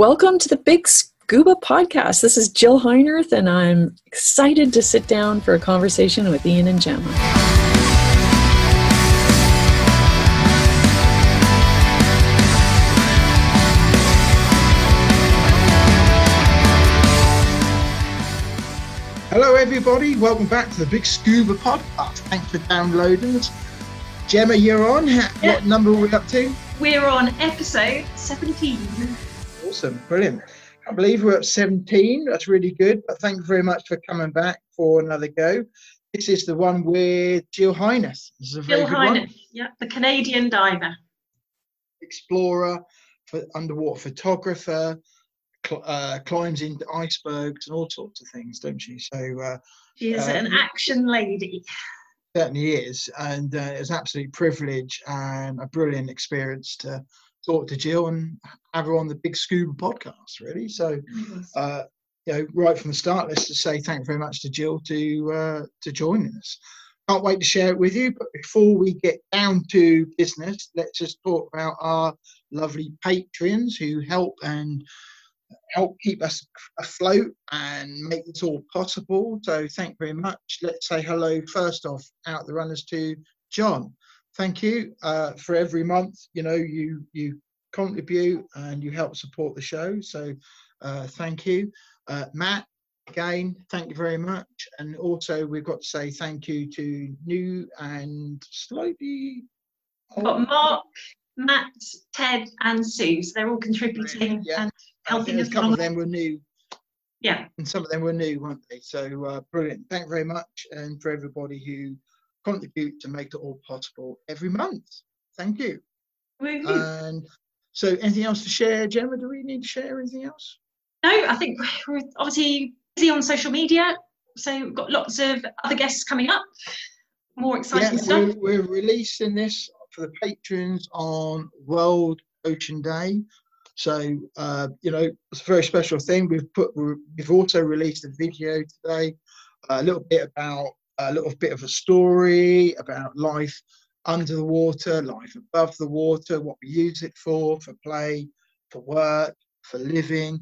Welcome to the Big Scuba Podcast. This is Jill Heinerth, and I'm excited to sit down for a conversation with Ian and Gemma. Hello, everybody. Welcome back to the Big Scuba Podcast. Thanks for downloading. Gemma, you're on. Ha- Yeah. What number are we up to? We're on episode 17. Awesome, brilliant. I believe we're at 17. That's really good. But thank you very much for coming back for another go. This is the one with Jill Heinerth. This is a very Jill good one. Heinerth, yeah, the Canadian diver. Explorer, for underwater photographer, cl- uh, climbs into icebergs and all sorts of things, don't she? So uh, She is Uh, an action lady. certainly is, and uh, it's an absolute privilege and a brilliant experience to talk to Jill and have her on the Big Scuba podcast. Really, so uh, you know, right from the start, let's just say thank you very much to Jill to uh, to joining us. Can't wait to share it with you. But before we get down to business, let's just talk about our lovely patrons who help and help keep us afloat and make this all possible. So thank you very much. Let's say hello first off out the runners to John. Thank you uh, for every month. You know you you contribute and you help support the show. So uh, thank you, uh, Matt. Again, thank you very much. And also, we've got to say thank you to new and slightly. Got Mark, Matt, Ted, and Sue. So they're all contributing Yeah. and helping a us couple of them were new, Yeah, and some of them were new, weren't they? So uh, brilliant. Thank you very much, and for everybody who contribute to make it all possible every month. Thank you. Woohoo. And so, anything else to share, Gemma? Do we need to share anything else? no, I think we're obviously busy on social media. So we've got lots of other guests coming up. More exciting yeah, stuff. We're, we're releasing this for the patrons on World Ocean Day. So, uh, you know, it's a very special thing. We've put, we've also released a video today, a little bit about, a little bit of a story about life under the water, life above the water, what we use it for, for play, for work, for living,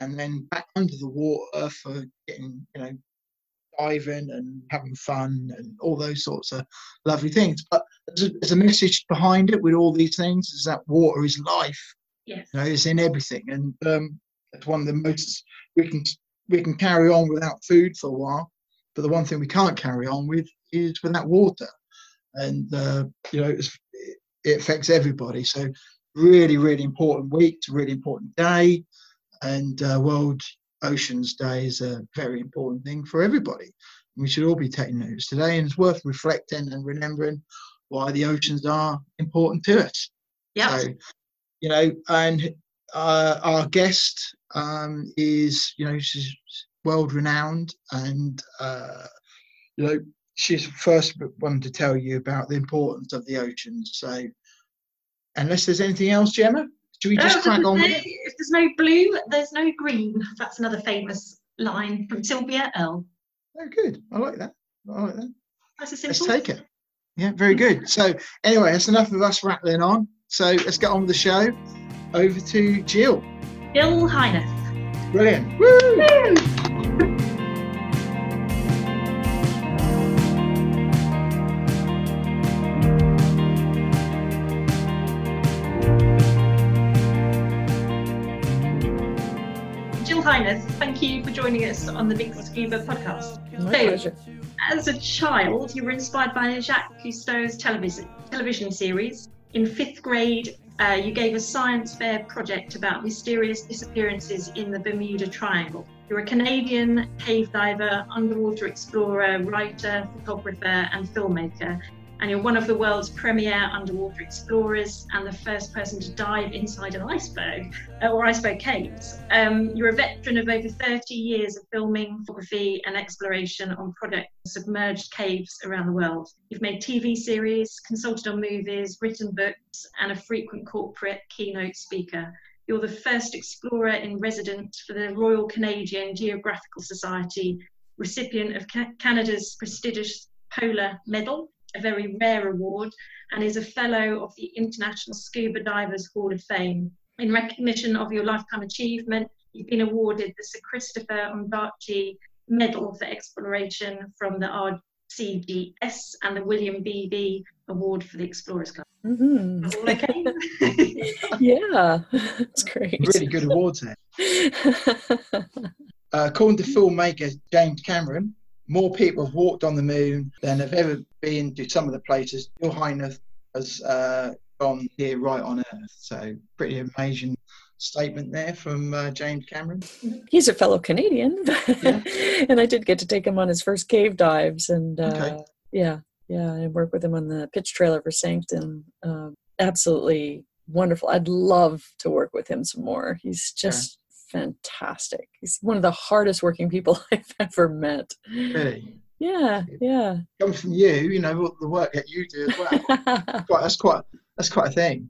and then back under the water for getting, you know, diving and having fun and all those sorts of lovely things. But there's a, there's a message behind it with all these things is that water is life. Yes. You know, it's in everything, and um, it's one of the most we can we can carry on without food for a while, but the one thing we can't carry on with is without water, and uh, you know it's, it affects everybody. So really, really important week. It's a really important day, and uh, World Oceans Day is a very important thing for everybody. We should all be taking notice today, and it's worth reflecting and remembering why the oceans are important to us. Yeah. So, you know, and uh, our guest um, is, you know, she's world renowned, and uh, you know, she's the first one to tell you about the importance of the oceans. So, unless there's anything else, Gemma, do we just if crack on? no-? If there's no blue, there's no green. That's another famous line from Sylvia Earle. Oh, good. I like that. I like that. That's a simple. Let's take it. Yeah, very good. So, anyway, that's enough of us rattling on. So, let's get on with the show. Over to Jill. Jill Heinerth. Brilliant. Woo! Jill Thank you for joining us on the Big Scuba podcast. My So, pleasure. as a child, you were inspired by Jacques Cousteau's television television series. In fifth grade, uh, you gave a science fair project about mysterious disappearances in the Bermuda Triangle. You're a Canadian cave diver, underwater explorer, writer, photographer, and filmmaker. And you're one of the world's premier underwater explorers and the first person to dive inside an iceberg uh, or iceberg caves. Um, you're a veteran of over 30 years of filming, photography, and exploration on projects submerged caves around the world. You've made TV series, consulted on movies, written books, and a frequent corporate keynote speaker. You're the first explorer in residence for the Royal Canadian Geographical Society, recipient of Ca- Canada's prestigious Polar Medal, a very rare award, and is a fellow of the International Scuba Divers Hall of Fame. In recognition of your lifetime achievement, you've been awarded the Sir Christopher Ondaatje Medal for Exploration from the RCGS and the William Beebe Award for the Explorers Club. Mm-hmm. Okay. yeah, that's great. Really good awards there. Uh, according to filmmaker James Cameron, more people have walked on the moon than have ever been to some of the places Your Highness has uh, gone here right on Earth. So, pretty amazing statement there from uh, James Cameron. He's a fellow Canadian, Yeah. and I did get to take him on his first cave dives, and uh, Okay. yeah, yeah, I worked with him on the pitch trailer for Sanctum. Um, absolutely wonderful. I'd love to work with him some more. He's just fantastic. He's one of the hardest working people I've ever met. Really, Yeah, yeah. coming from you, you know the work that you do as well. quite, that's quite that's quite a thing.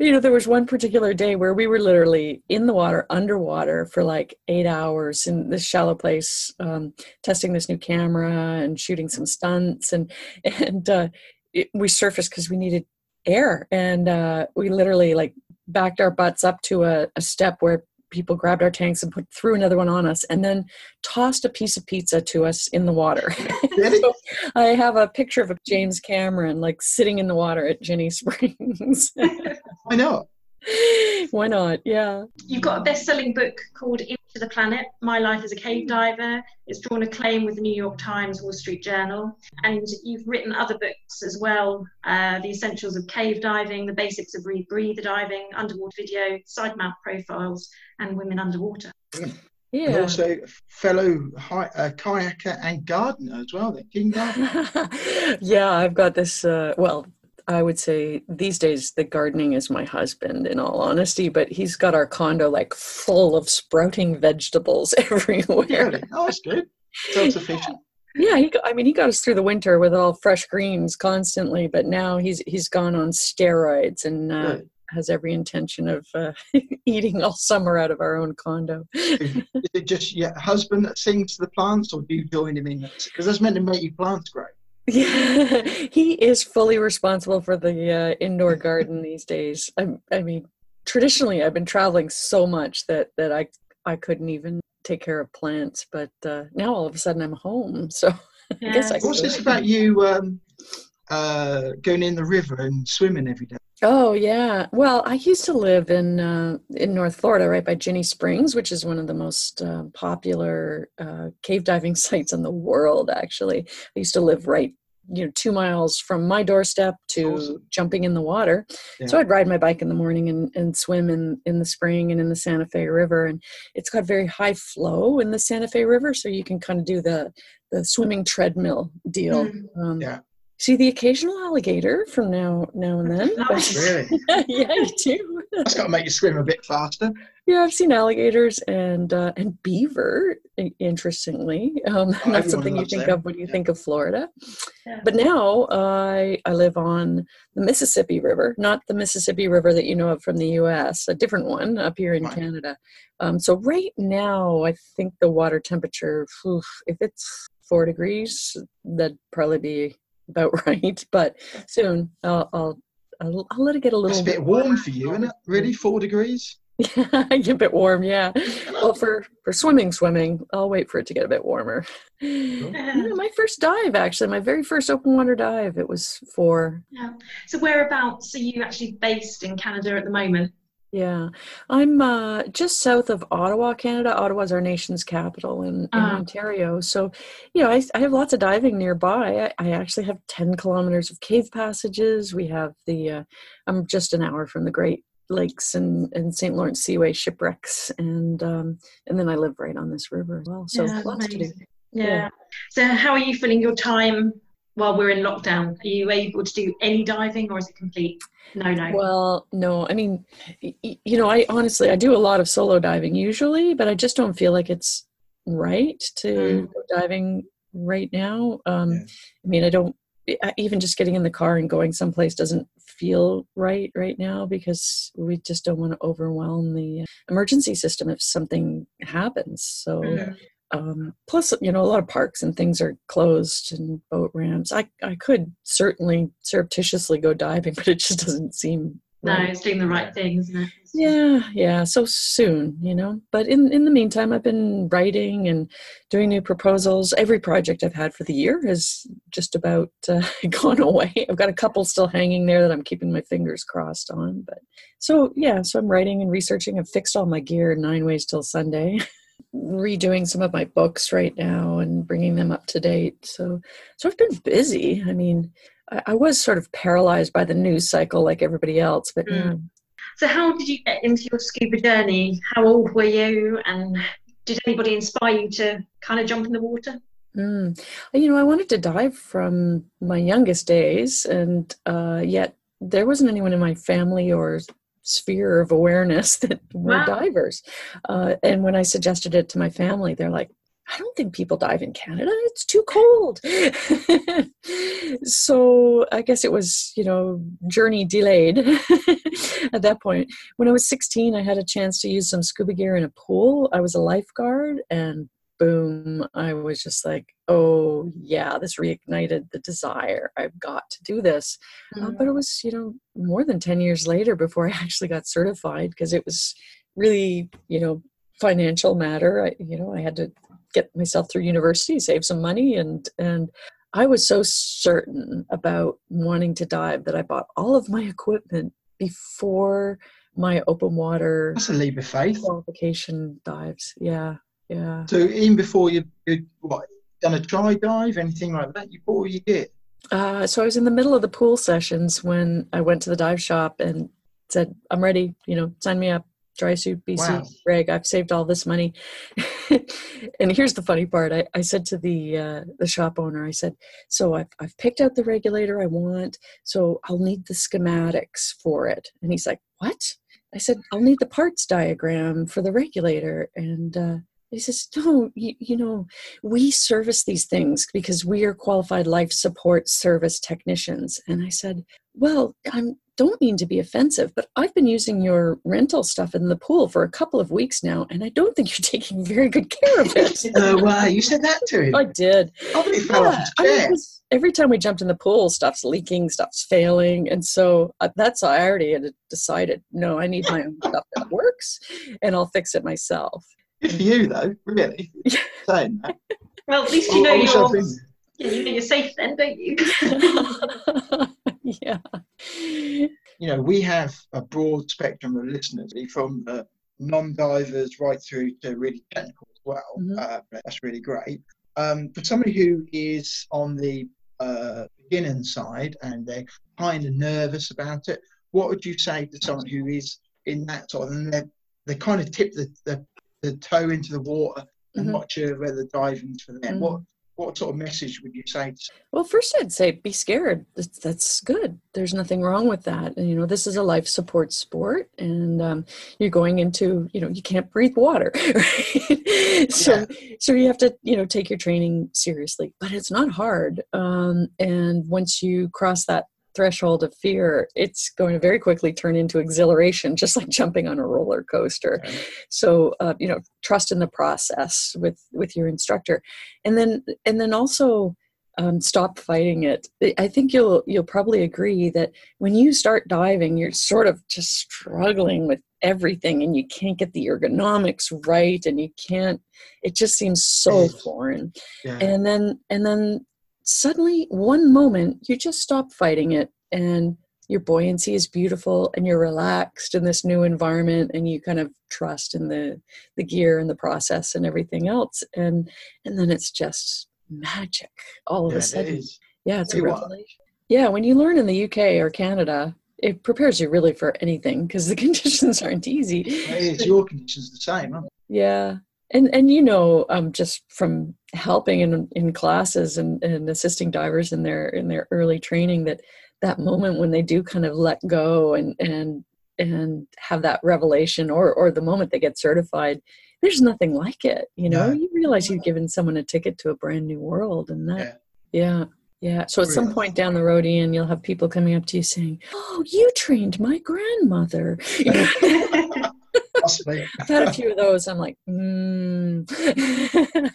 you know, there was one particular day where we were literally in the water, underwater for like eight hours in this shallow place, um, testing this new camera and shooting some stunts, and and uh, it, we surfaced because we needed air, and uh, we literally like backed our butts up to a, a step where people grabbed our tanks and put threw another one on us, and then tossed a piece of pizza to us in the water. So I have a picture of James Cameron like sitting in the water at Ginny Springs. Why not? Why not? Yeah. You've got a best-selling book called Into the Planet: My Life as a Cave Diver. It's drawn acclaim with the New York Times, Wall Street Journal, and you've written other books as well: uh, The Essentials of Cave Diving, The Basics of Rebreather Diving, Underwater Video, Side Mount Profiles, and Women Underwater. And Yeah. also fellow hi, uh, kayaker and gardener as well. Then King Gardener. yeah, I've got this. Uh, well, I would say these days the gardening is my husband, in all honesty, but he's got our condo like full of sprouting vegetables everywhere. Really? Oh, that's good. Self-sufficient. Yeah, he, got- I mean, he got us through the winter with all fresh greens constantly, but now he's he's gone on steroids and uh, has every intention of uh, eating all summer out of our own condo. Is it just your husband that sings to the plants, or do you join him in that? Because that's meant to make your plants grow. Yeah, he is fully responsible for the uh, indoor garden these days. I, I mean, traditionally, I've been traveling so much that that I I couldn't even take care of plants, but uh, now all of a sudden I'm home, so I guess I Yeah. What's this about you um, uh, going in the river and swimming every day? Oh yeah. Well, I used to live in uh, in North Florida, right by Ginny Springs, which is one of the most uh, popular uh, cave diving sites in the world. Actually, I used to live right, you know, two miles from my doorstep to Awesome. jumping in the water. So I'd ride my bike in the morning and, and swim in in the spring and in the Santa Fe River, and it's got very high flow in the Santa Fe River, so you can kind of do the the swimming treadmill deal. Mm. Um, Yeah. See the occasional alligator from now now and then. Nice. Really? yeah, you do. That's got to make you swim a bit faster. Yeah, I've seen alligators and uh, and beaver. Interestingly, um, Oh, not something you think them. of when you Yeah. think of Florida. Yeah. But now I I live on the Mississippi River, not the Mississippi River that you know of from the U.S. A different one up here in Right. Canada. Um, so right now, I think the water temperature, oof, if it's four degrees, that'd probably be about right. But soon I'll I'll, I'll, I'll let it get a little. It's little a bit warm for you, isn't it? Really, four degrees? Yeah, a bit warm, yeah. Well, for for swimming, swimming, I'll wait for it to get a bit warmer. Yeah, my first dive, actually, my very first open water dive, it was for Yeah. So whereabouts are you actually based in Canada at the moment? Yeah. I'm uh, just south of Ottawa, Canada. Ottawa's our nation's capital in, in Ah. Ontario. So, you know, I, I have lots of diving nearby. I, I actually have ten kilometers of cave passages. We have the uh, I'm just an hour from the Great Lakes and, and St. Lawrence Seaway shipwrecks, and um, and then I live right on this river as well. So Yeah, lots to do. Yeah. Yeah. So how are you filling your time while we're in lockdown? Are you able to do any diving or is it complete no no? Well, no, I mean, y- y- you know, I honestly, I do a lot of solo diving usually, but I just don't feel like it's right to go diving right now. Um, Yeah. I mean, I don't, even just getting in the car and going someplace doesn't feel right right now because we just don't want to overwhelm the uh, emergency system if something happens. So, Yeah. Um, plus you know a lot of parks and things are closed and boat ramps i i could certainly surreptitiously go diving but it just doesn't seem no, it's doing the right thing, isn't it? Yeah, yeah. So soon, you know. But in in the meantime, I've been writing and doing new proposals. Every project I've had for the year has just about uh, gone away. I've got a couple still hanging there that I'm keeping my fingers crossed on. But so yeah, so I'm writing and researching. I've fixed all my gear nine ways till Sunday. redoing some of my books right now and bringing them up to date. So, so I've been busy. I mean, I, I was sort of paralyzed by the news cycle like everybody else, but mm. So, how did you get into your scuba journey? How old were you, and did anybody inspire you to kind of jump in the water? Mm. You know, I wanted to dive from my youngest days, and uh, yet there wasn't anyone in my family or sphere of awareness that were wow. divers. Uh, and when I suggested it to my family, they're like, I don't think people dive in Canada. It's too cold. so I guess it was, you know, journey delayed at that point. When I was 16, I had a chance to use some scuba gear in a pool. I was a lifeguard and boom, I was just like, oh, yeah, this reignited the desire. I've got to do this. Mm-hmm. Uh, but it mm. was, you know, more than 10 years later before I actually got certified because it was really, you know, financial matter. I, you know, I had to get myself through university, save some money, and, and, I was so certain about wanting to dive that I bought all of my equipment before my open water. That's a leap of faith. Qualification dives, yeah. Yeah. So even before you, you what done a dry dive, anything like that, you bought you get. Uh, so I was in the middle of the pool sessions when I went to the dive shop and said, "I'm ready. You know, sign me up. Dry suit, BC, wow. Greg. I've saved all this money." and here's the funny part. I, I said to the uh, the shop owner, I said, "So I've I've picked out the regulator I want. So I'll need the schematics for it." And he's like, "What?" I said, "I'll need the parts diagram for the regulator." And uh, he says, No, you, you, know, we service these things because we are qualified life support service technicians. And I said, Well, I don't mean to be offensive, but I've been using your rental stuff in the pool for a couple of weeks now, and I don't think you're taking very good care of it. Oh, uh, wow. You said that to him? I did. Oh, yeah, chair. Was, every time we jumped in the pool, stuff's leaking, stuff's failing. And so uh, that's, I already had decided, no, I need my own stuff that works, and I'll fix it myself. Good for you, though. Really, saying that. Well, at least you know you're. Yeah, you know you're safe then, don't you? yeah. You know, we have a broad spectrum of listeners, from uh, non-divers right through to really technical as well. Mm-hmm. Uh, that's really great. Um, for somebody who is on the uh, beginning side and they're kind of nervous about it, what would you say to someone who is in that sort of, and they they kind of tip the, the the toe into the water and mm-hmm. watch uh, where the diving's for them. Mm-hmm. What what sort of message would you say? Well, first I'd say be scared. That's, that's good. There's nothing wrong with that. And, you know, this is a life support sport, and um, you're going into, you know, you can't breathe water, right? so, yeah. so you have to, you know, take your training seriously. But it's not hard. Um, and once you cross that threshold of fear, it's going to very quickly turn into exhilaration, just like jumping on a roller coaster. Okay. So, uh, you know, trust in the process with with your instructor, and then and then also um, stop fighting it. I think you'll you'll probably agree that when you start diving, you're sort of just struggling with everything, and you can't get the ergonomics right, and you can't. It just seems so foreign, yeah. and then and then suddenly one moment you just stop fighting it and your buoyancy is beautiful and you're relaxed in this new environment and you kind of trust in the the gear and the process and everything else and and then it's just magic all of yeah, a sudden. it yeah it's a revelation. Yeah when you learn in the uk or canada it prepares you really for anything because the conditions aren't easy. It's your conditions the same yeah and and you know um, just from helping in in classes and, and assisting divers in their in their early training that that moment when they do kind of let go and and and have that revelation or or the moment they get certified there's nothing like it you know yeah. you realize you've given someone a ticket to a brand new world and that yeah, yeah. Yeah. So at some point down the road, Ian, you'll have people coming up to you saying, "Oh, you trained my grandmother." Possibly. I've had a few of those. I'm like, mm.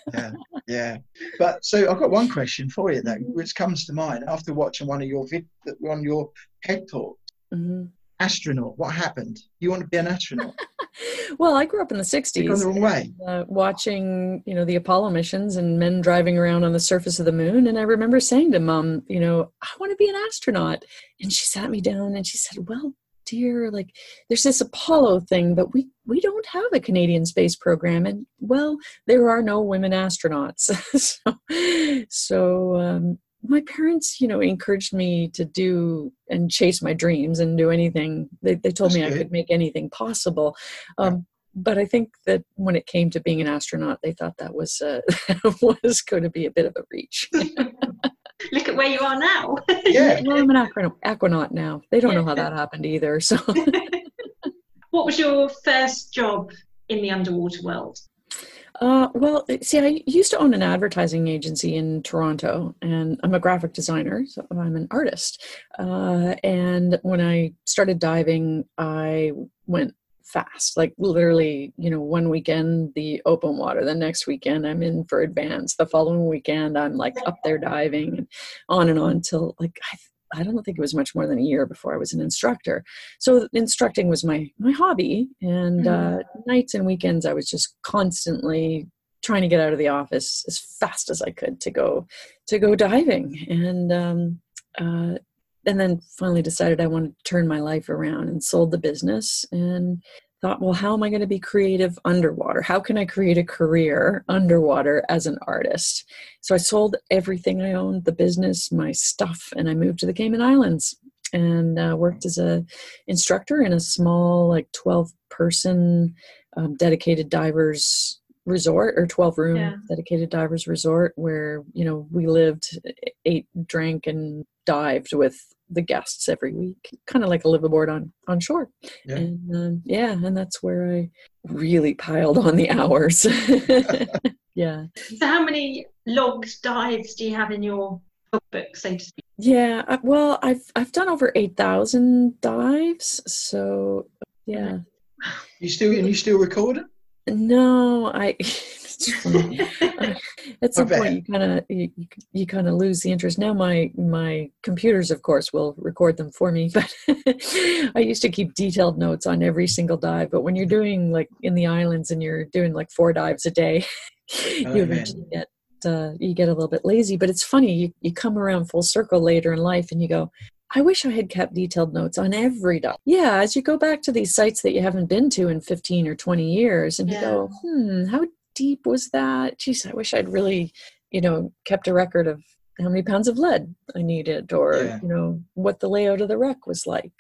yeah, yeah. But so I've got one question for you though, which comes to mind after watching one of your vid- on your head talks. Mm-hmm. astronaut. What happened? You want to be an astronaut? well, I grew up in the You've '60s, the wrong way. uh, watching you know the Apollo missions and men driving around on the surface of the moon. And I remember saying to mom, you know, I want to be an astronaut. And she sat me down and she said, "Well, dear, like there's this Apollo thing, but we we don't have a Canadian space program, and well, there are no women astronauts. so, so um, my parents, you know, encouraged me to do and chase my dreams and do anything. They they told That's me I could make anything possible. Yeah. Um, but I think that when it came to being an astronaut, they thought that was uh, was going to be a bit of a reach. Look at where you are now. Yeah. well, I'm an aquanaut, aquanaut now. They don't know how that happened either. So. what was your first job in the underwater world? Uh, well, see, I used to own an advertising agency in Toronto, and I'm a graphic designer, so I'm an artist. Uh, and when I started diving, I went fast, like literally, you know, one weekend the open water, the next weekend I'm in for advanced, the following weekend I'm like up there diving, and on and on till like I. I don't think it was much more than a year before I was an instructor. So instructing was my my hobby, and uh, nights and weekends I was just constantly trying to get out of the office as fast as I could to go to go diving, and um, uh, and then finally decided I wanted to turn my life around and sold the business and thought, well, how am I going to be creative underwater? How can I create a career underwater as an artist? So I sold everything I owned, the business, my stuff, and I moved to the Cayman Islands and uh, worked as a instructor in a small, like twelve person, um, dedicated divers resort or 12 room Yeah. dedicated divers resort where you know we lived ate drank and dived with the guests every week kind of like a live liveaboard on on shore Yeah. and um, yeah and that's where i really piled on the hours yeah So, how many logged dives do you have in your book, so to speak? yeah I- well i've i've done over 8000 dives so yeah You still and you still recording? No i at some point you kind of you, you, you kind of lose the interest. Now my my computers of course will record them for me but i used to keep detailed notes on every single dive but when you're doing like in the islands and you're doing like four dives a day you Oh, man. eventually get uh, you get a little bit lazy but it's funny you, you come around full circle later in life and you go I wish I had kept detailed notes on every dive. Yeah, as you go back to these sites that you haven't been to in 15 or 20 years and you go, hmm, how deep was that? Geez, I wish I'd really, you know, kept a record of how many pounds of lead I needed or, Yeah. you know, what the layout of the wreck was like.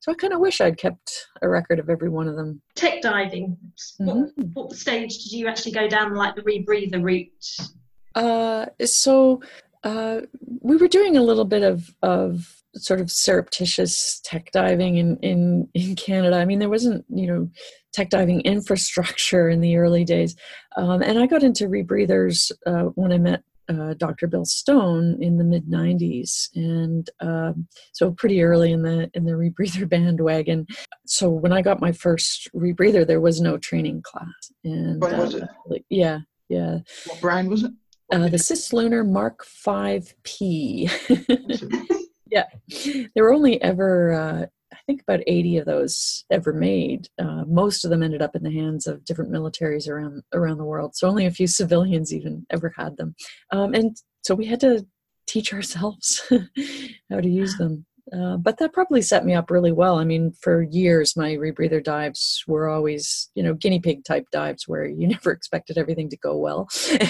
So I kind of wish I'd kept a record of every one of them. Tech diving. What, Mhm. what stage did you actually go down, like the rebreather route? Uh, so uh, we were doing a little bit of of sort of surreptitious tech diving in in in Canada. I mean, there wasn't you know tech diving infrastructure in the early days, um, and I got into rebreathers uh, when I met. Uh, Dr. Bill Stone in the mid '90s, and um, so pretty early in the in the rebreather bandwagon. So when I got my first rebreather, there was no training class, and What was uh, it? like, yeah, yeah, What brand was it? uh, the Cis Lunar Mark 5P. It? there were only ever, uh, I think, about 80 of those ever made. Uh, most of them ended up in the hands of different militaries around around the world. So only a few civilians even ever had them. Um, and so we had to teach ourselves how to use them. Uh, but that probably set me up really well. I mean, for years, my rebreather dives were always, you know, guinea pig type dives where you never expected everything to go well.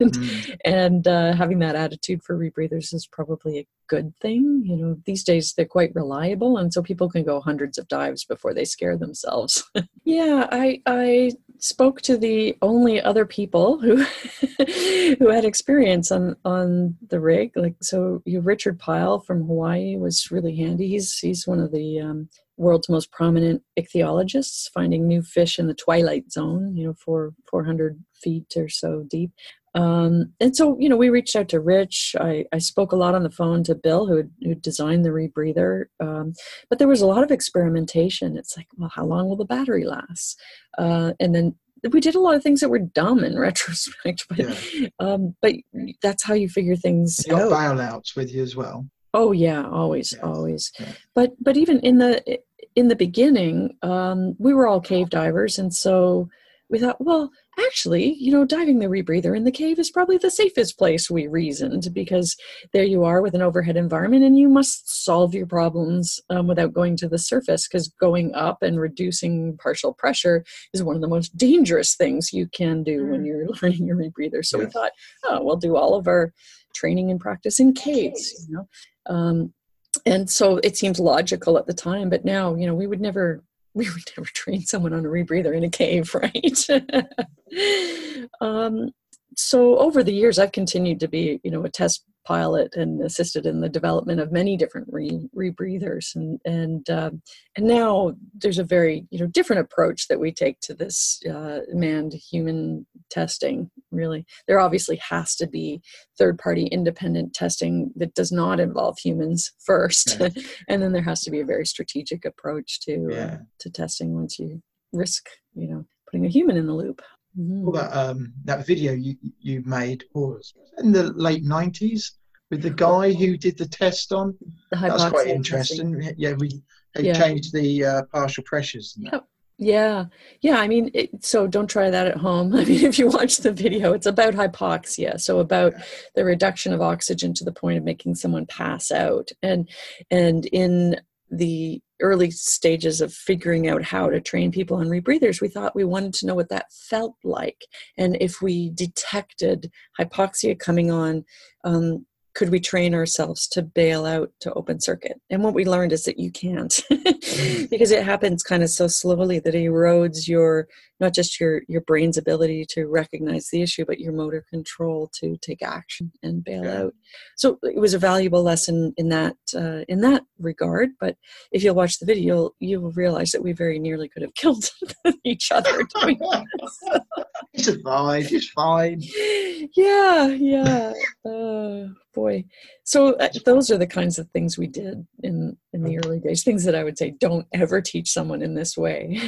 and Mm. and uh, having that attitude for rebreathers is probably a good thing. You know, these days they're quite reliable, and so people can go hundreds of dives before they scare themselves. yeah, I I spoke to the only other people who who had experience on on the rig. Like so, you Richard Pyle from Hawaii was really handy. He's he's one of the um, world's most prominent ichthyologists, finding new fish in the twilight zone. You know, for 400 feet or so deep. Um, and so, you know, we reached out to Rich. I, I spoke a lot on the phone to Bill, who who designed the rebreather. Um, but there was a lot of experimentation. It's like, well, how long will the battery last? Uh, and then we did a lot of things that were dumb in retrospect. But Yeah. um, but that's how you figure things You got out. bailouts with you as well. Oh yeah, always, Yes. always. Yeah. But but even in the in the beginning, um, we were all cave divers, and so we thought, well, actually, you know, diving the rebreather in the cave is probably the safest place, we reasoned, because there you are with an overhead environment and you must solve your problems um, without going to the surface, because going up and reducing partial pressure is one of the most dangerous things you can do mm. when you're learning your rebreather. So yes. we thought, oh, we'll do all of our training and practice in caves, you know. Um, and so it seems logical at the time, but now, you know, we would never we would never train someone on a rebreather in a cave, right? um, so over the years, I've continued to be, you know, a test pilot and assisted in the development of many different re- rebreathers and and um, and now there's a very you know different approach that we take to this uh, manned human testing really there obviously has to be third party independent testing that does not involve humans first yeah. and then there has to be a very strategic approach to uh, yeah. uh, to testing once you risk you know putting a human in the loop Mm. Well, that um, that video you you made was in the late nineties with the guy who did the test on. The That's quite interesting. Testing. Yeah, we yeah. changed the uh, partial pressures. Yep. Yeah, yeah. I mean, it, so don't try that at home. I mean, if you watch the video, it's about hypoxia, so about the reduction of oxygen to the point of making someone pass out, and and in the early stages of figuring out how to train people on rebreathers, we thought we wanted to know what that felt like. And if we detected hypoxia coming on, um, could we train ourselves to bail out to open circuit? And what we learned is that you can't mm. because it happens kind of so slowly that it erodes your not just your your brain's ability to recognize the issue, but your motor control to take action and bail yeah. out. So it was a valuable lesson in that uh, in that regard. But if you'll watch the video, you will realize that we very nearly could have killed each other doing this. He survived. He's fine. Yeah, yeah. Uh, boy. So uh, those are the kinds of things we did in in the early days. Things that I would say don't ever teach someone in this way.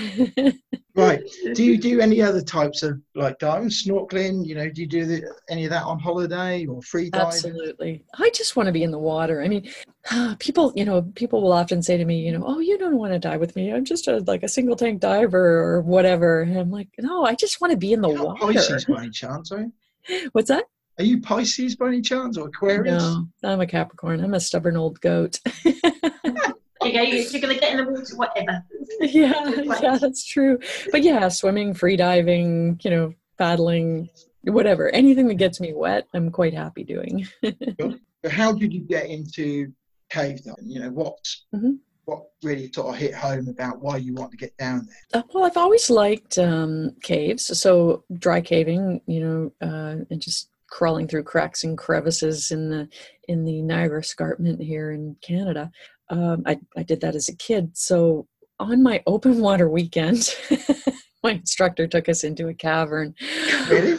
right. Do you do any other types of like diving, snorkeling? You know, do you do the, any of that on holiday or free diving? Absolutely. I just want to be in the water. I mean, people, you know, people will often say to me, you know, oh, you don't want to dive with me. I'm just a, like a single tank diver or whatever. And I'm like, no, I just want to be in the You're water. Pisces by any chance, are you? What's that? Are you Pisces by any chance or Aquarius? No, I'm a Capricorn. I'm a stubborn old goat. you go, you're going to get in the water, whatever. Yeah, yeah, that's true. But yeah, swimming, free diving, you know, paddling, whatever, anything that gets me wet, I'm quite happy doing. How did you get into cave diving? You know, what mm-hmm. what really sort of hit home about why you want to get down there? Uh, well, I've always liked um, caves, so dry caving, you know, uh, and just crawling through cracks and crevices in the in the Niagara Escarpment here in Canada. Um, I, I did that as a kid. So on my open water weekend, my instructor took us into a cavern. Really?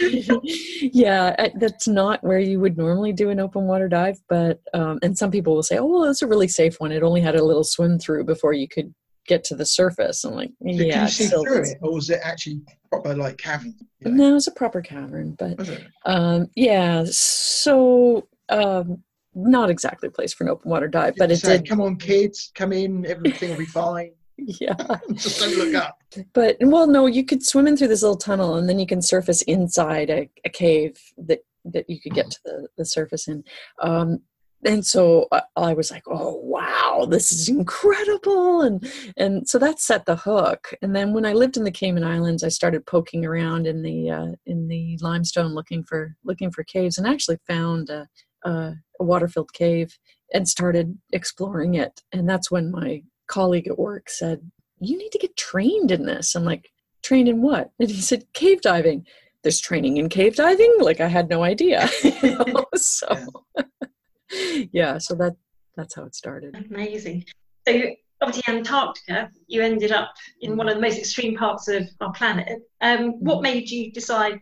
yeah, that's not where you would normally do an open water dive, but um, and some people will say, "Oh, well, that's a really safe one. It only had a little swim through before you could get to the surface." I'm like, "Yeah." Can you see through it, or was it actually proper like cavern? You know? No, it's a proper cavern, but um, yeah. So um, not exactly a place for an open water dive, but it did. Come on, kids, come in. Everything will be fine. yeah. Just don't look up. But well, no, you could swim in through this little tunnel, and then you can surface inside a, a cave that that you could get to the, the surface in. Um, and so I, I was like, oh wow, this is incredible, and and so that set the hook. And then when I lived in the Cayman Islands, I started poking around in the uh, in the limestone looking for looking for caves, and actually found. a, uh, a water filled cave and started exploring it. And that's when my colleague at work said, You need to get trained in this. I'm like, Trained in what? And he said, Cave diving. There's training in cave diving? Like, I had no idea. so, yeah, so that that's how it started. Amazing. So, obviously, Antarctica, you ended up in one of the most extreme parts of our planet. Um, what mm-hmm. made you decide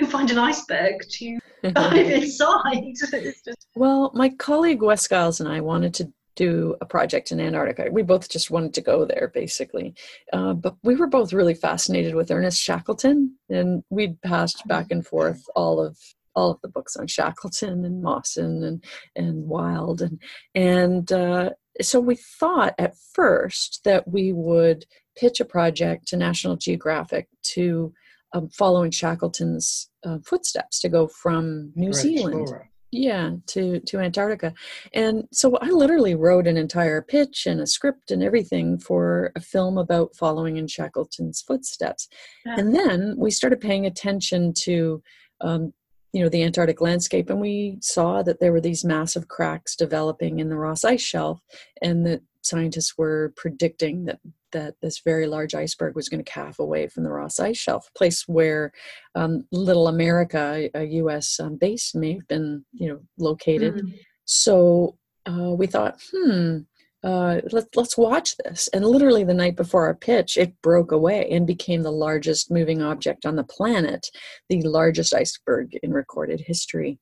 to find an iceberg to inside. Well, my colleague Wes Skiles and I wanted to do a project in Antarctica. We both just wanted to go there, basically. Uh, but we were both really fascinated with Ernest Shackleton, and we'd passed back and forth all of all of the books on Shackleton and Mawson and and Wild and and uh, so we thought at first that we would pitch a project to National Geographic to um, follow in Shackleton's uh, footsteps to go from New Great Zealand explorer. yeah to to antarctica and so i literally wrote an entire pitch and a script and everything for a film about following in shackleton's footsteps Yeah. and then we started paying attention to um, you know the antarctic landscape and we saw that there were these massive cracks developing in the ross ice shelf and that scientists were predicting that that this very large iceberg was going to calf away from the ross ice shelf a place where um, little america a us um, base may have been you know located Mm. so uh, we thought, hmm, uh, let, let's watch this. And literally the night before our pitch, it broke away and became the largest moving object on the planet, the largest iceberg in recorded history.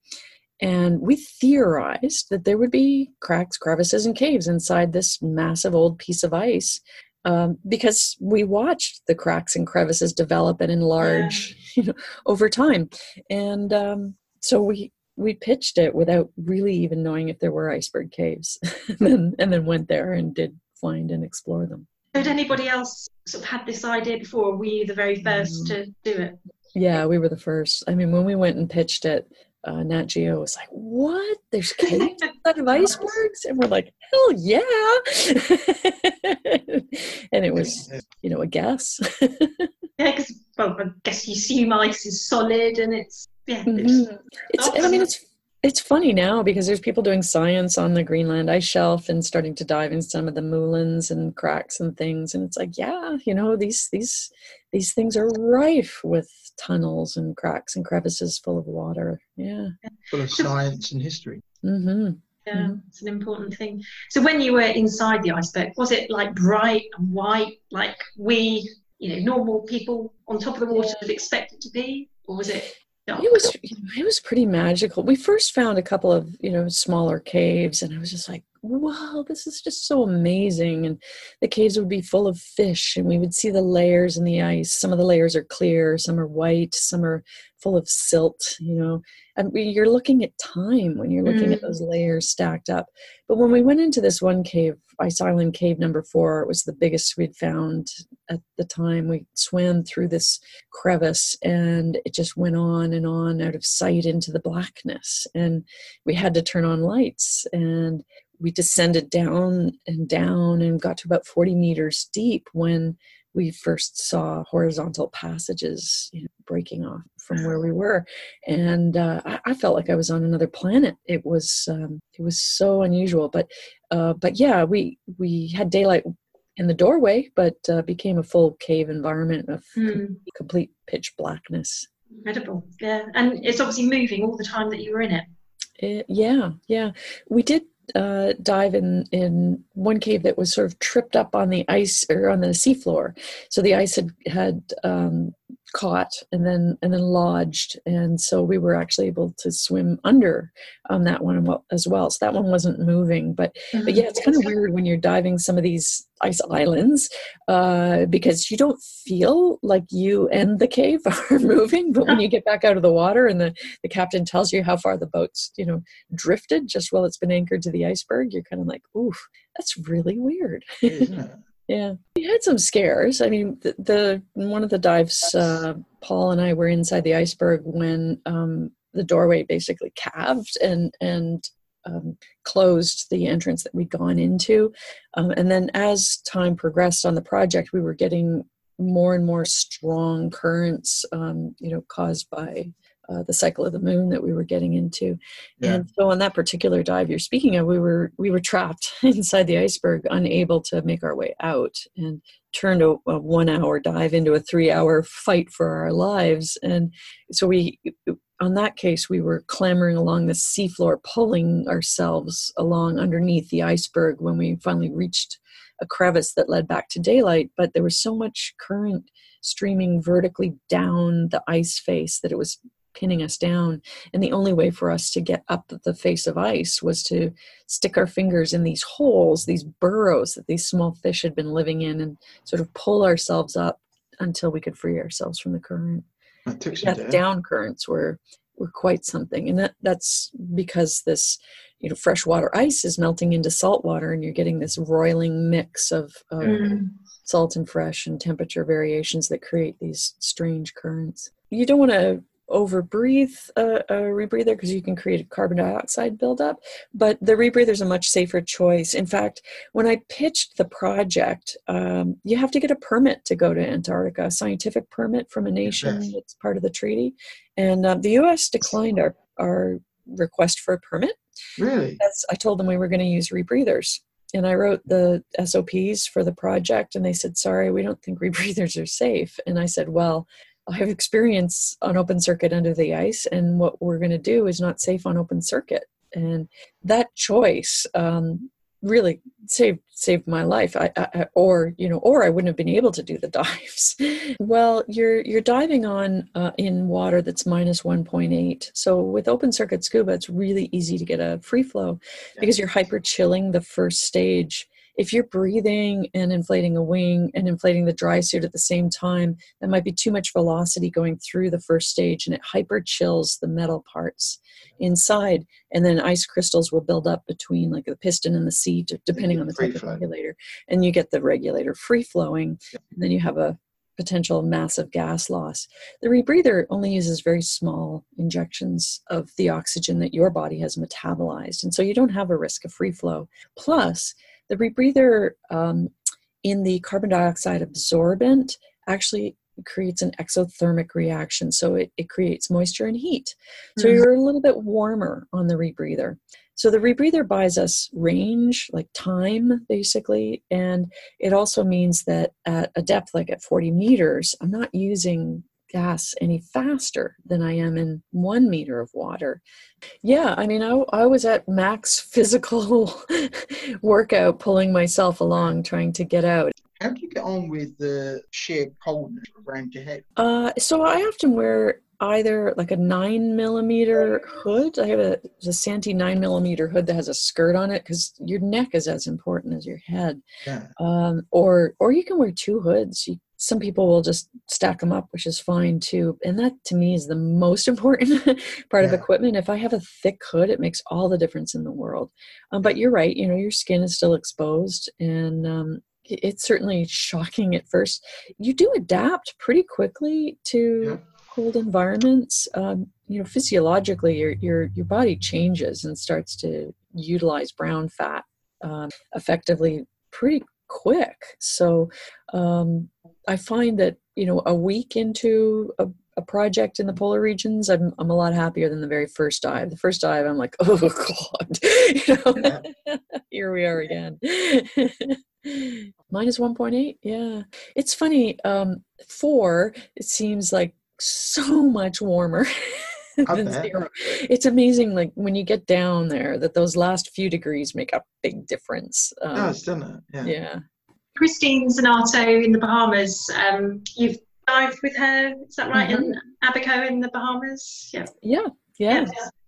And we theorized that there would be cracks, crevices, and caves inside this massive old piece of ice. Um, because we watched the cracks and crevices develop and enlarge you know, over time. And um, so we we pitched it without really even knowing if there were iceberg caves and, then, and then went there and did find and explore them Had anybody else sort of had this idea before? Or were you the very first to do it? yeah we were the first i mean when we went and pitched it uh, nat geo was like what? There's caves inside of icebergs? And we're like hell yeah. And it was you know a guess. Yeah, because well, I guess you assume ice is solid and it's yeah. It's, Mhm. It's, and I mean, it's it's funny now because there's people doing science on the Greenland ice shelf and starting to dive in some of the moulins and cracks and things, and it's like, yeah, you know, these these these things are rife with tunnels and cracks and crevices full of water. Yeah. full of science and history. hmm yeah, Mhm. it's an important thing. So when you were inside the iceberg, was it like bright and white, like we, you know, normal people on top of the water would expect it to be, or was it? dark? It was it was pretty magical. We first found a couple of you know smaller caves, and I was just like, "Wow, this is just so amazing!" And the caves would be full of fish, and we would see the layers in the ice. Some of the layers are clear, some are white, some are full of silt. You know, and we, you're looking at time when you're looking at Mm. those layers stacked up. But when we went into this one cave, Ice Island Cave number four, it was the biggest we'd found at the time. We swam through this crevice and it just went on and on out of sight into the blackness. And we had to turn on lights and we descended down and down and got to about 40 meters deep when we first saw horizontal passages you know, breaking off from where we were and uh, I, I felt like i was on another planet it was um, it was so unusual but uh, but yeah we we had daylight in the doorway but uh, became a full cave environment of Hmm, complete pitch blackness incredible. Yeah, and it's obviously moving all the time that you were in it. It, yeah, yeah. We did uh, dive in in one cave that was sort of tripped up on the ice or on the seafloor. So the ice had had um, caught and then and then lodged, and so we were actually able to swim under on that one as well. So that one wasn't moving, but but yeah, it's kind of weird when you're diving some of these ice islands uh, because you don't feel like you and the cave are moving, but when you get back out of the water and the the captain tells you how far the boat's you know drifted just while it's been anchored to the iceberg, you're kind of like, oof, that's really weird. Yeah, we had some scares. I mean, the, the one of the dives, uh, Paul and I were inside the iceberg when um, the doorway basically calved and and um, closed the entrance that we'd gone into. Um, and then as time progressed on the project, we were getting more and more strong currents, um, you know, caused by uh, the cycle of the moon that we were getting into. Yeah. And so on that particular dive you're speaking of, we were we were trapped inside the iceberg, unable to make our way out, and turned a, a one hour dive into a three hour fight for our lives. And so we on that case we were clambering along the seafloor, pulling ourselves along underneath the iceberg when we finally reached a crevice that led back to daylight. But there was so much current streaming vertically down the ice face that it was pinning us down. And the only way for us to get up the face of ice was to stick our fingers in these holes, these burrows that these small fish had been living in, and sort of pull ourselves up until we could free ourselves from the current. That took some Yeah, doing. the down currents were were quite something, and that that's because this you know freshwater ice is melting into salt water, and you're getting this roiling mix of, of mm. salt and fresh and temperature variations that create these strange currents. You don't want to over breathe a, a rebreather because you can create a carbon dioxide buildup. But the rebreather is a much safer choice. In fact, when I pitched the project, um, you have to get a permit to go to Antarctica, a scientific permit from a nation yes. that's part of the treaty. And uh, the U.S. declined our our request for a permit. Really? I told them we were going to use rebreathers. And I wrote the SOPs for the project, and they said, Sorry, we don't think rebreathers are safe. And I said, Well, I have experience on open circuit under the ice, and what we're going to do is not safe on open circuit. And that choice um, really saved saved my life. I, I, or you know, or I wouldn't have been able to do the dives. well, you're you're diving on uh, in water that's minus 1.8. So with open circuit scuba, it's really easy to get a free flow because you're hyper chilling the first stage if you're breathing and inflating a wing and inflating the dry suit at the same time, that might be too much velocity going through the first stage and it hyper chills the metal parts inside. And then ice crystals will build up between like the piston and the seat, depending on the type of regulator. And you get the regulator free flowing. And then you have a potential massive gas loss. The rebreather only uses very small injections of the oxygen that your body has metabolized. And so you don't have a risk of free flow. Plus, the rebreather um, in the carbon dioxide absorbent actually creates an exothermic reaction. So it, it creates moisture and heat. So mm-hmm. you're a little bit warmer on the rebreather. So the rebreather buys us range, like time, basically. And it also means that at a depth like at 40 meters, I'm not using gas any faster than I am in one meter of water. Yeah, I mean, I, I was at max physical workout, pulling myself along, trying to get out. How do you get on with the sheer coldness around your head? Uh, so I often wear either like a nine millimeter hood. I have a, a Santi nine millimeter hood that has a skirt on it because your neck is as important as your head. Yeah. Um, or or you can wear two hoods. You some people will just stack them up which is fine too. And that to me is the most important part yeah. of equipment. If i have a thick hood it makes all the difference in the world. Um, but you're right you know your skin is still exposed and um, it's certainly shocking at first. You do adapt pretty quickly to yeah. cold environments. Um, you know physiologically your, your your body changes and starts to utilize brown fat um, effectively pretty quick so um, I find that you know a week into a, a, project in the polar regions, I'm I'm a lot happier than the very first dive. The first dive, I'm like, oh god, you know, here we are again. Minus 1.8, yeah. It's funny. Um, four, it seems like so much warmer. than zero. It's amazing, like when you get down there, that those last few degrees make a big difference. Um, oh, it's done it. Yeah. yeah. Christine Zanato in the Bahamas. Um, you've dived with her, is that right? Mm-hmm. In Abaco in the Bahamas? Yeah. Yeah. Yeah.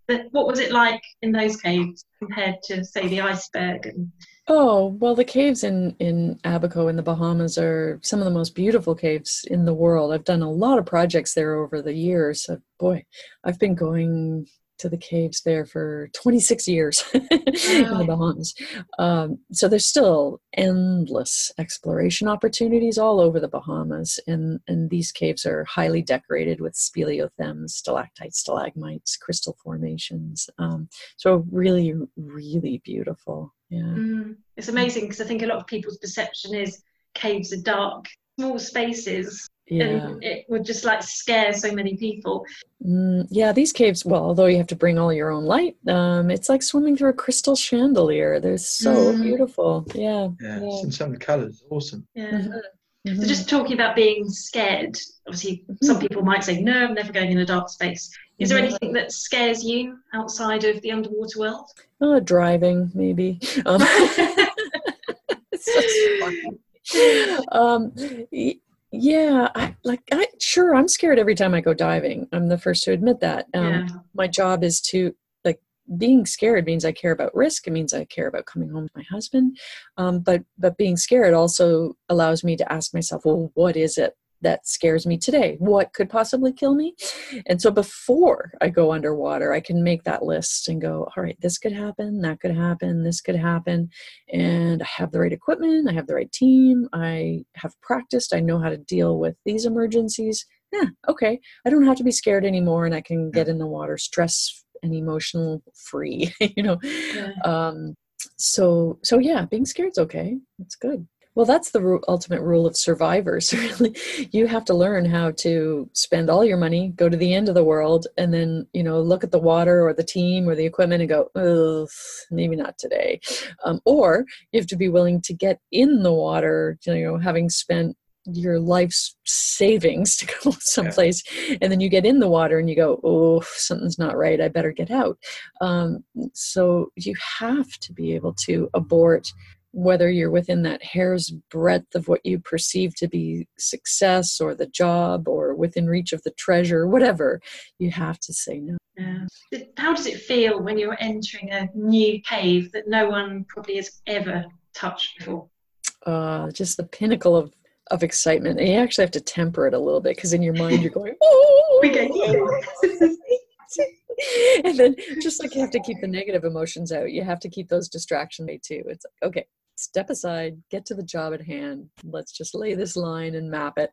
But what was it like in those caves compared to, say, the iceberg? And... Oh well, the caves in in Abaco in the Bahamas are some of the most beautiful caves in the world. I've done a lot of projects there over the years. So, boy, I've been going to the caves there for 26 years in the Bahamas. Um, so there's still endless exploration opportunities all over the Bahamas, and, and these caves are highly decorated with speleothems, stalactites, stalagmites, crystal formations. Um, so really, really beautiful. Yeah, mm, it's amazing because I think a lot of people's perception is caves are dark, small spaces yeah. and it would just like scare so many people. Mm, yeah, these caves. Well, although you have to bring all your own light, um, it's like swimming through a crystal chandelier. They're so mm. beautiful. Yeah, yeah, yeah. And some of the colors, awesome. Yeah. Mm-hmm. Mm-hmm. So just talking about being scared, obviously mm-hmm. some people might say, no, I'm never going in a dark space. Is there mm-hmm. anything that scares you outside of the underwater world? Oh, driving, maybe. Um, um, yeah I, like i sure i'm scared every time i go diving i'm the first to admit that um, yeah. my job is to being scared means i care about risk it means i care about coming home to my husband um, but but being scared also allows me to ask myself well what is it that scares me today? What could possibly kill me? And so before i go underwater i can make that list and go all right this could happen that could happen this could happen and i have the right equipment i have the right team i have practiced i know how to deal with these emergencies. Yeah okay i don't have to be scared anymore and i can get in the water stress and emotional free you know yeah. um so so yeah being scared's okay it's good well, that's the ru- ultimate rule of survivors. Really, you have to learn how to spend all your money, go to the end of the world, and then you know look at the water or the team or the equipment and go, "Oh, maybe not today," um, or you have to be willing to get in the water. You know, having spent your life's savings to go someplace yeah. and then you get in the water and you go oh something's not right i better get out um, so you have to be able to abort whether you're within that hair's breadth of what you perceive to be success or the job or within reach of the treasure, whatever, you have to say no. Yeah. How does it feel when you're entering a new cave that no one probably has ever touched before? Uh, just the pinnacle of of excitement. And you actually have to temper it a little bit because in your mind you're going, oh, and then just like you have to keep the negative emotions out, you have to keep those distractions away too. It's like, okay, step aside, get to the job at hand. Let's just lay this line and map it.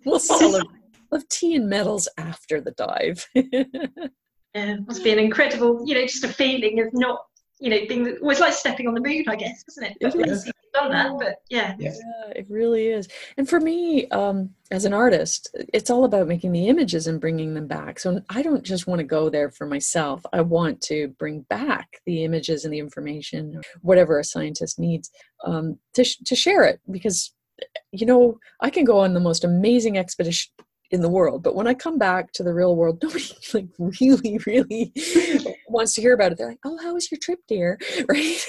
we'll celebrate of tea and medals after the dive. yeah, must be an incredible, you know, just a feeling of not, you know, being it was like stepping on the moon, I guess, isn't it? But it done that, but yeah. yeah. it really is. And for me, um, as an artist, it's all about making the images and bringing them back. So I don't just want to go there for myself. I want to bring back the images and the information, whatever a scientist needs, um, to sh- to share it because you know I can go on the most amazing expedition in the world but when i come back to the real world nobody like really really wants to hear about it they're like oh how was your trip dear right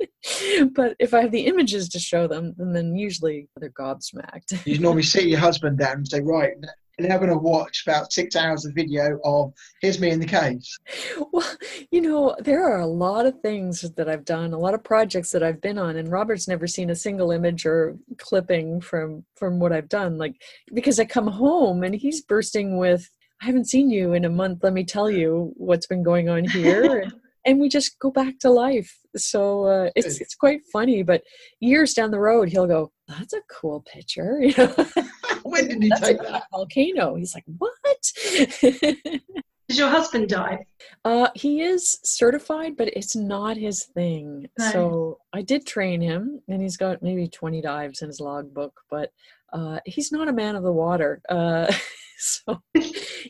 but if I have the images to show them, then, then usually they're gobsmacked. you normally sit your husband down and say, right, now I'm going to watch about six hours of video of here's me in the case. Well, you know, there are a lot of things that I've done, a lot of projects that I've been on, and Robert's never seen a single image or clipping from from what I've done. Like because I come home and he's bursting with, "I haven't seen you in a month. Let me tell you what's been going on here." and we just go back to life. So uh, it's it's quite funny. But years down the road, he'll go, "That's a cool picture." You know, when did he take that volcano? He's like, "What?" Does your husband dive? Uh, he is certified, but it's not his thing. No. So I did train him, and he's got maybe 20 dives in his logbook, but uh, he's not a man of the water. Uh, so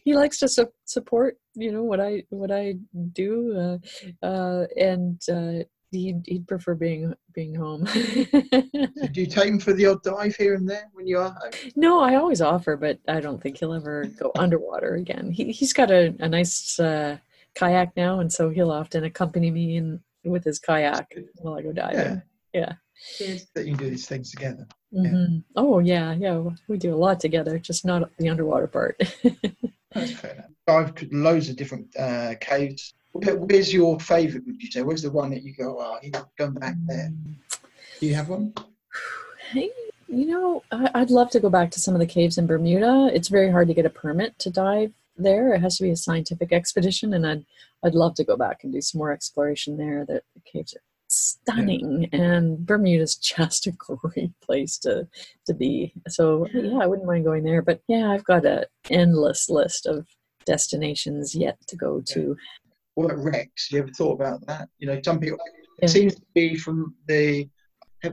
he likes to su- support, you know, what I what I do, uh, uh, and uh, he'd, he'd prefer being being home. do you take him for the odd dive here and there when you are home? No, I always offer, but I don't think he'll ever go underwater again. He he's got a, a nice uh, kayak now, and so he'll often accompany me in with his kayak while I go diving. Yeah. yeah. That you can do these things together. Mm-hmm. Yeah. Oh yeah, yeah. We do a lot together, just not the underwater part. That's fair. I've loads of different uh, caves. Where's your favourite? Would you say? Where's the one that you go? Oh, you going back there. Do you have one? Hey, you know, I'd love to go back to some of the caves in Bermuda. It's very hard to get a permit to dive there. It has to be a scientific expedition, and I'd I'd love to go back and do some more exploration there. That the caves are stunning yeah. and bermuda's just a great place to to be. So yeah. i wouldn't mind going there but yeah i've got an endless list of destinations yet to go to. What about wrecks you ever thought about that? You know some people yeah. it seems to be from the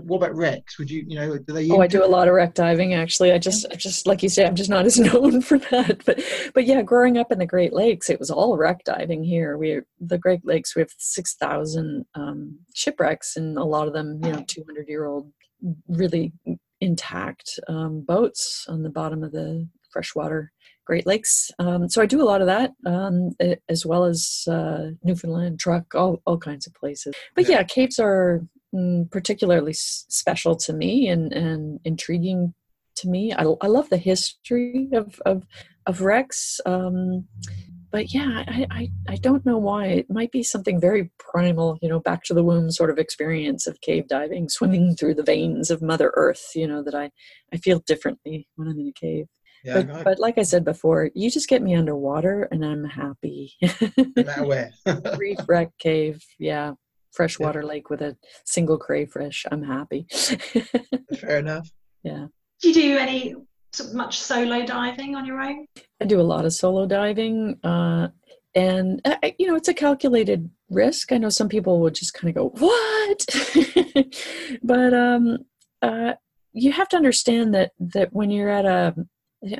what about wrecks? Would you, you know, do they? Oh, I do a lot of wreck diving. Actually, I just, I just like you say, I'm just not as known for that. But, but yeah, growing up in the Great Lakes, it was all wreck diving here. We, the Great Lakes, we have six thousand um, shipwrecks, and a lot of them, you know, 200 year old, really intact um, boats on the bottom of the freshwater Great Lakes. Um, so I do a lot of that, um, as well as uh, Newfoundland, Truk, all all kinds of places. But yeah, caves are particularly special to me and, and intriguing to me. I, I love the history of, of, of Wrecks, um, but yeah, I, I I don't know why. It might be something very primal, you know, back to the womb sort of experience of cave diving, swimming through the veins of Mother Earth. You know that I I feel differently when I'm in a cave. Yeah, but, but like I said before, you just get me underwater and I'm happy. matter where. Reef wreck cave, yeah, freshwater yeah. lake with a single crayfish. I'm happy. Fair enough. Yeah. Do you do any much solo diving on your own? I do a lot of solo diving, uh, and uh, you know it's a calculated risk. I know some people would just kind of go, "What?" but um, uh, you have to understand that that when you're at a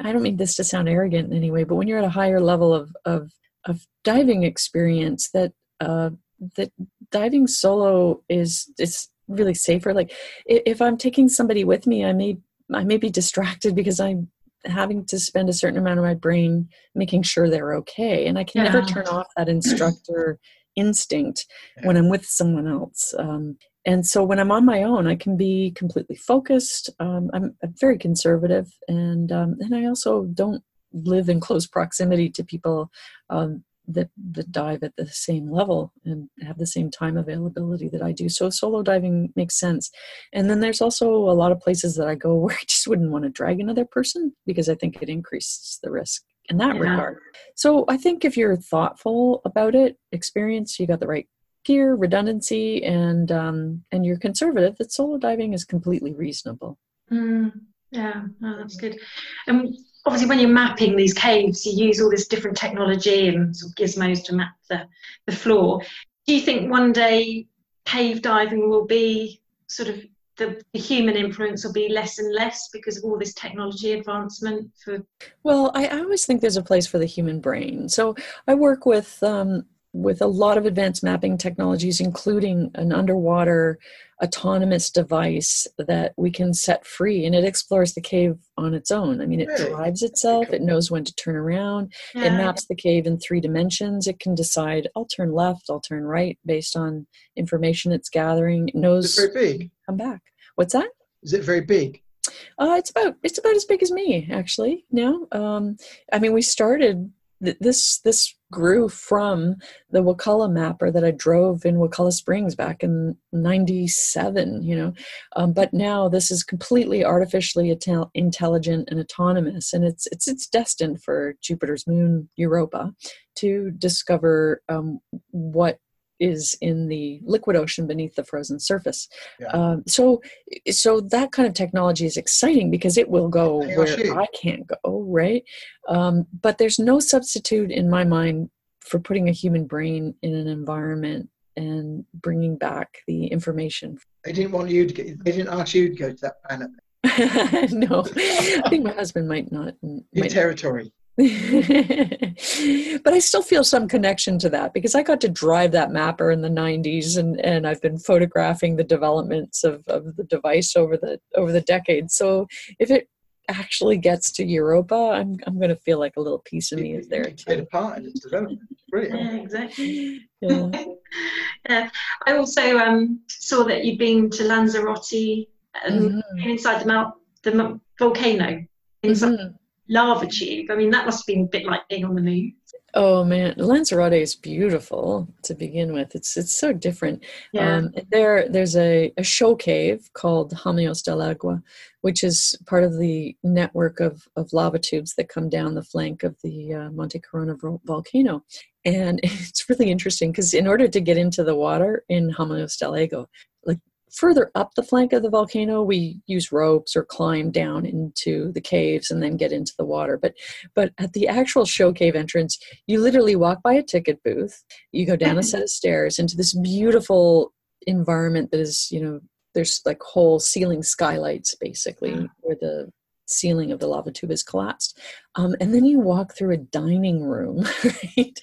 I don't mean this to sound arrogant in any way, but when you're at a higher level of of, of diving experience, that uh, that diving solo is is really safer. Like if I'm taking somebody with me, I may I may be distracted because I'm having to spend a certain amount of my brain making sure they're okay, and I can yeah. never turn off that instructor instinct yeah. when I'm with someone else. Um, and so when I'm on my own, I can be completely focused. Um, I'm, I'm, very conservative, and um, and I also don't live in close proximity to people um, that that dive at the same level and have the same time availability that I do. So solo diving makes sense. And then there's also a lot of places that I go where I just wouldn't want to drag another person because I think it increases the risk in that yeah. regard. So I think if you're thoughtful about it, experience, you got the right gear, redundancy, and um, and you're conservative, that solo diving is completely reasonable. Mm, yeah, oh, that's good. And obviously, when you're mapping these caves, you use all this different technology and sort of gizmos to map the the floor. Do you think one day cave diving will be sort of the, the, human influence will be less and less because of all this technology advancement for well I, always think there's a place for the human brain so i work with um, with a lot of advanced mapping technologies, including an underwater autonomous device that we can set free and it explores the cave on its own. I mean, it really? drives itself, it knows when to turn around, yeah. it maps the cave in three dimensions. It can decide, I'll turn left, I'll turn right based on information it's gathering. It knows it's very big. Come back. What's that? Is it very big? Uh, it's about it's about as big as me actually. Now, um, I mean, we started this this grew from the Wakulla mapper that I drove in Wakulla Springs back in 97, you know. Um, but now this is completely artificially intelligent and autonomous, and it's, it's, it's destined for Jupiter's moon, Europa, to discover um, what is in the liquid ocean beneath the frozen surface. Yeah. Um, so, so that kind of technology is exciting because it will go where I can't go, right? Um, but there's no substitute in my mind for putting a human brain in an environment and bringing back the information. They didn't want you to get. They didn't ask you to go to that planet. no, I think my husband might not. Might territory. but I still feel some connection to that because I got to drive that mapper in the 90s and, and I've been photographing the developments of, of the device over the over the decades. So if it actually gets to Europa, I'm I'm going to feel like a little piece of me is there too. Get a part in its development. Brilliant. Yeah, exactly. Yeah. yeah. I also um, saw that you'd been to Lanzarote and mm-hmm. inside the mount the volcano inside mm-hmm lava tube. I mean, that must have been a bit like being on the moon. Oh man, Lanzarote is beautiful to begin with. It's it's so different. Yeah. Um, there there's a, a show cave called Jameos del Agua, which is part of the network of, of lava tubes that come down the flank of the uh, Monte Corona volcano. And it's really interesting because in order to get into the water in Jameos del Agua, like further up the flank of the volcano we use ropes or climb down into the caves and then get into the water. But but at the actual show cave entrance you literally walk by a ticket booth you go down a mm-hmm. set of stairs into this beautiful environment that is you know there's like whole ceiling skylights basically where the ceiling of the lava tube is collapsed. Um, and then you walk through a dining room, right?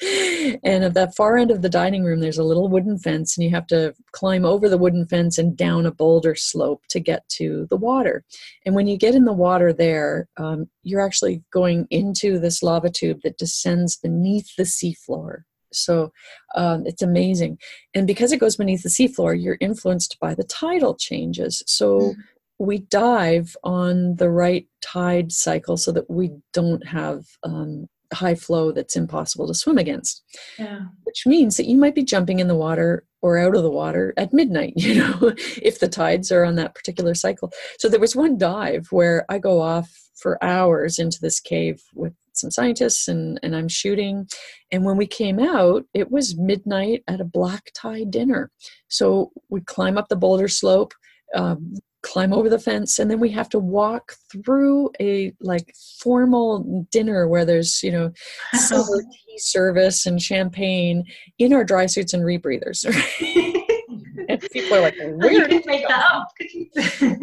And at that far end of the dining room, there's a little wooden fence, and you have to climb over the wooden fence and down a boulder slope to get to the water. And when you get in the water there, um, you're actually going into this lava tube that descends beneath the seafloor. So um, it's amazing. And because it goes beneath the seafloor, you're influenced by the tidal changes. So mm we dive on the right tide cycle so that we don't have um, high flow that's impossible to swim against. Yeah. Which means that you might be jumping in the water or out of the water at midnight, you know, if the tides are on that particular cycle. So there was one dive where I go off for hours into this cave with some scientists and, and I'm shooting. And when we came out, it was midnight at a black tie dinner. So we climb up the boulder slope, um, climb over the fence, and then we have to walk through a like formal dinner where there's, you know, silver tea service and champagne in our dry suits and rebreathers. and people are like, oh, where you did could make that up.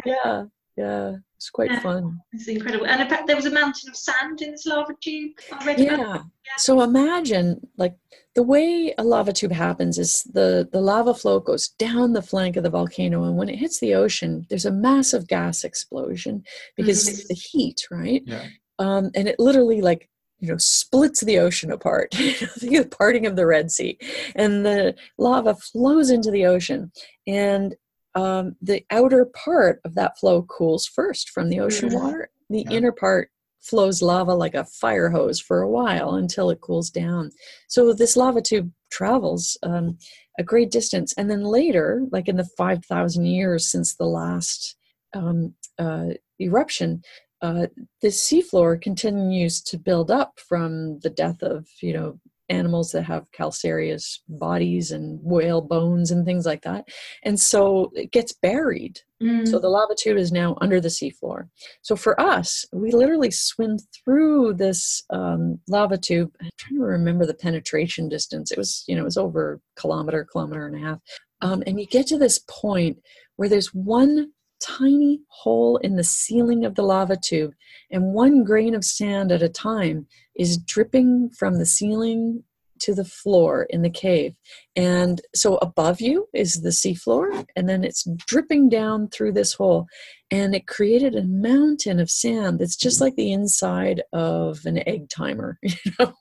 Yeah, yeah. It's quite Yeah. fun. it's incredible. And in fact, there was a mountain of sand in this lava tube. I read. Yeah. So imagine like the way a lava tube happens is the the lava flow goes down the flank of the volcano and when it hits the ocean there's a massive gas explosion because Mhm. it's the heat, right? Yeah. Um, and it literally like you know splits the ocean apart. The parting of the Red Sea, and the lava flows into the ocean, and um, the outer part of that flow cools first from the ocean Mhm. water. The Yeah. inner part flows lava like a fire hose for a while until it cools down. So this lava tube travels um, a great distance, and then later, like in the five thousand years since the last um, uh, eruption, uh, the seafloor continues to build up from the death of you know animals that have calcareous bodies and whale bones and things like that. And so it gets buried. Mm. so the lava tube is now under the seafloor. So for us we literally swim through this um, lava tube. I'm trying to remember the penetration distance. It was you know it was over a kilometer kilometer and a half. Um, and you get to this point where there's one tiny hole in the ceiling of the lava tube and one grain of sand at a time is dripping from the ceiling to the floor in the cave. And so above you is the seafloor, and then it's dripping down through this hole. And it created a mountain of sand that's just like the inside of an egg timer, you know.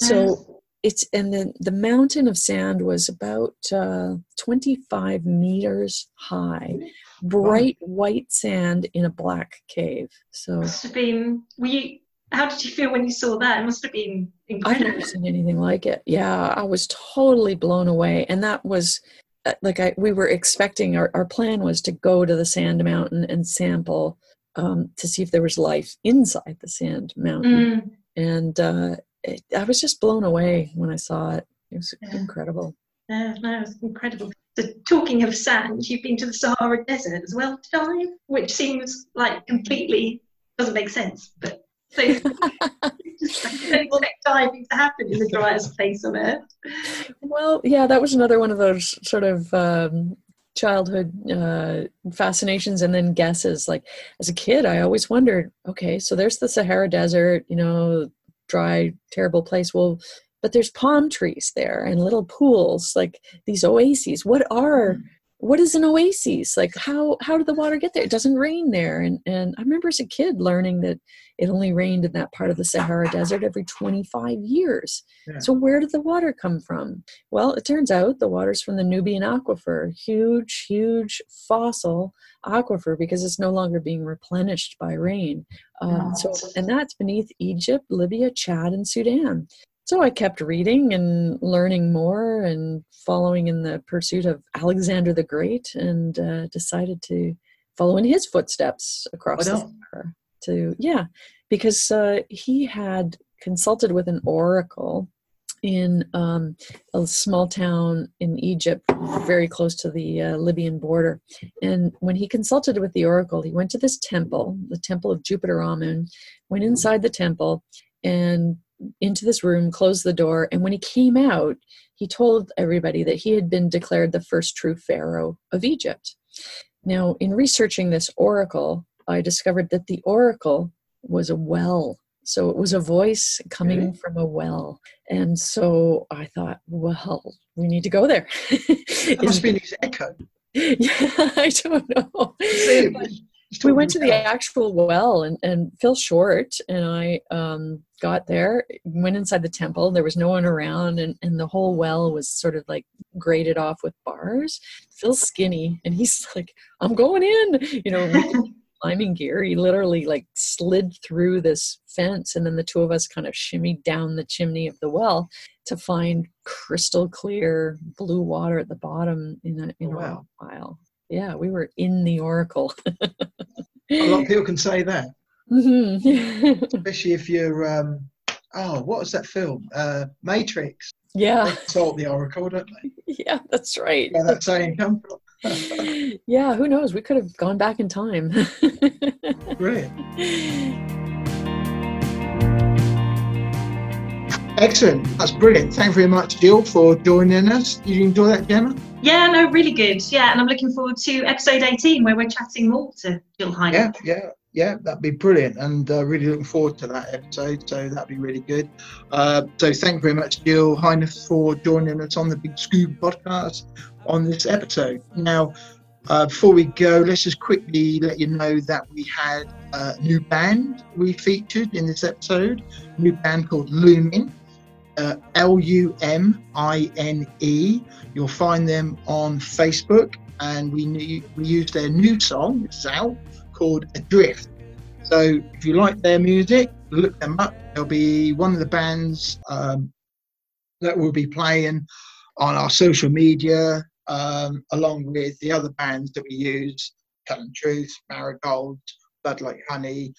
So it's and then the mountain of sand was about uh, 25 meters high bright white sand in a black cave so must have been. Were you? How did you feel when you saw that? It must have been incredible. I've never seen anything like it. Yeah, I was totally blown away, and that was uh, like I we were expecting. Our our plan was to go to the sand mountain and sample um, to see if there was life inside the sand mountain, Mm. and uh, it, I was just blown away when I saw it. It was Yeah. incredible. Yeah, no, it's incredible. So talking of sand, you've been to the Sahara Desert as well to dive, which seems like completely doesn't make sense. But so just don't expect diving to happen in the driest place on earth. Well, yeah, that was another one of those sort of um, childhood uh, fascinations and then guesses. Like as a kid, I always wondered, okay, so there's the Sahara Desert, you know, dry, terrible place. Well, but there's palm trees there and little pools, like these oases. What are mm. What is an oasis? Like how how did the water get there? It doesn't rain there. And and I remember as a kid learning that it only rained in that part of the Sahara Desert every 25 years. Yeah. So where did the water come from? Well, it turns out the water's from the Nubian aquifer, huge, huge fossil aquifer because it's no longer being replenished by rain. Um, so, and that's beneath Egypt, Libya, Chad, and Sudan. So I kept reading and learning more and following in the pursuit of Alexander the Great, and uh, decided to follow in his footsteps across the? Sahara. To yeah, because uh, he had consulted with an oracle in um, a small town in Egypt, very close to the uh, Libyan border. And when he consulted with the oracle, he went to this temple, the temple of Jupiter Amun, went inside the temple and into this room, closed the door. And when he came out, he told everybody that he had been declared the first true pharaoh of Egypt. Now, in researching this oracle, I discovered that the oracle was a well. So it was a voice coming Really? from a well. And so I thought, well, we need to go there. That must be his echo. yeah, I don't know. See, But he's we went to the actual well and, and phil short and i um, got there went inside the temple there was no one around and, and the whole well was sort of like grated off with bars phil's skinny and he's like i'm going in you know climbing gear. He literally like slid through this fence, and then the two of us kind of shimmied down the chimney of the well to find crystal clear blue water at the bottom in a in Oh, a wow. rock pile. Yeah, we were in the oracle. A lot of people can say that, Mhm. especially if you're. Um, oh, what was that film? Uh, Matrix. yeah, They the Oracle, don't they? yeah, that's right. Where that saying come from? yeah, who knows? We could have gone back in time. Brilliant. Excellent. That's brilliant. Thank you very much, Jill, for joining us. Did you enjoy that, Gemma? Yeah, no, really good. Yeah, and I'm looking forward to episode 18 where we're chatting more to Jill Heinerth. Yeah, yeah, yeah. That'd be brilliant, and uh, really looking forward to that episode. So that'd be really good. Uh, so thank you very much, Jill Heinerth, for joining us on the Big Scuba podcast on this episode. Now, uh, before we go, let's just quickly let you know that we had a new band we featured in this episode. A new band called Lumine. Uh, L U M I N E. You'll find them on Facebook, and we we used their new song, is out, called Adrift. So if you like their music, look them up. They'll be one of the bands um, that will be playing on our social media, um, along with the other bands that we use, Telling Truth, Marigold, Blood Like Honey,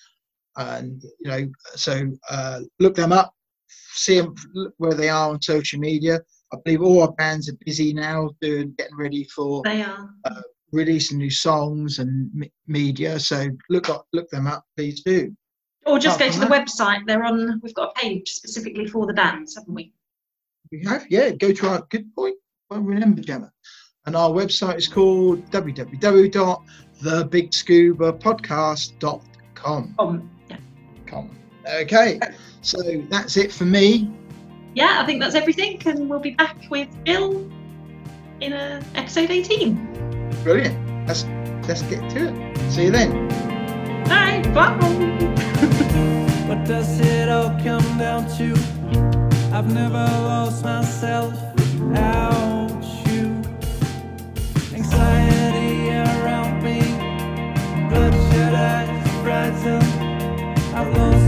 and you know, so uh, look them up, see them where they are on social media. I believe all our bands are busy now, doing getting ready for They are. releasing new songs and me- media. So look up, look them up, please do. Or just go to the from website. They're on, we've got a page specifically for the bands, haven't we? We have, yeah. Go to our good point. Well, remember, Gemma, and our website is called www.thebigscubapodcast.com. Um, yeah. Com. Okay, so that's it for me. yeah, I think that's everything, and we'll be back with Bill in uh, episode 18. Brilliant. Let's let's get to it. See you then. All right, bye. What does it all come down to? I've never lost myself without you. Anxiety around me, bloodshot eyes, fragile. I've lost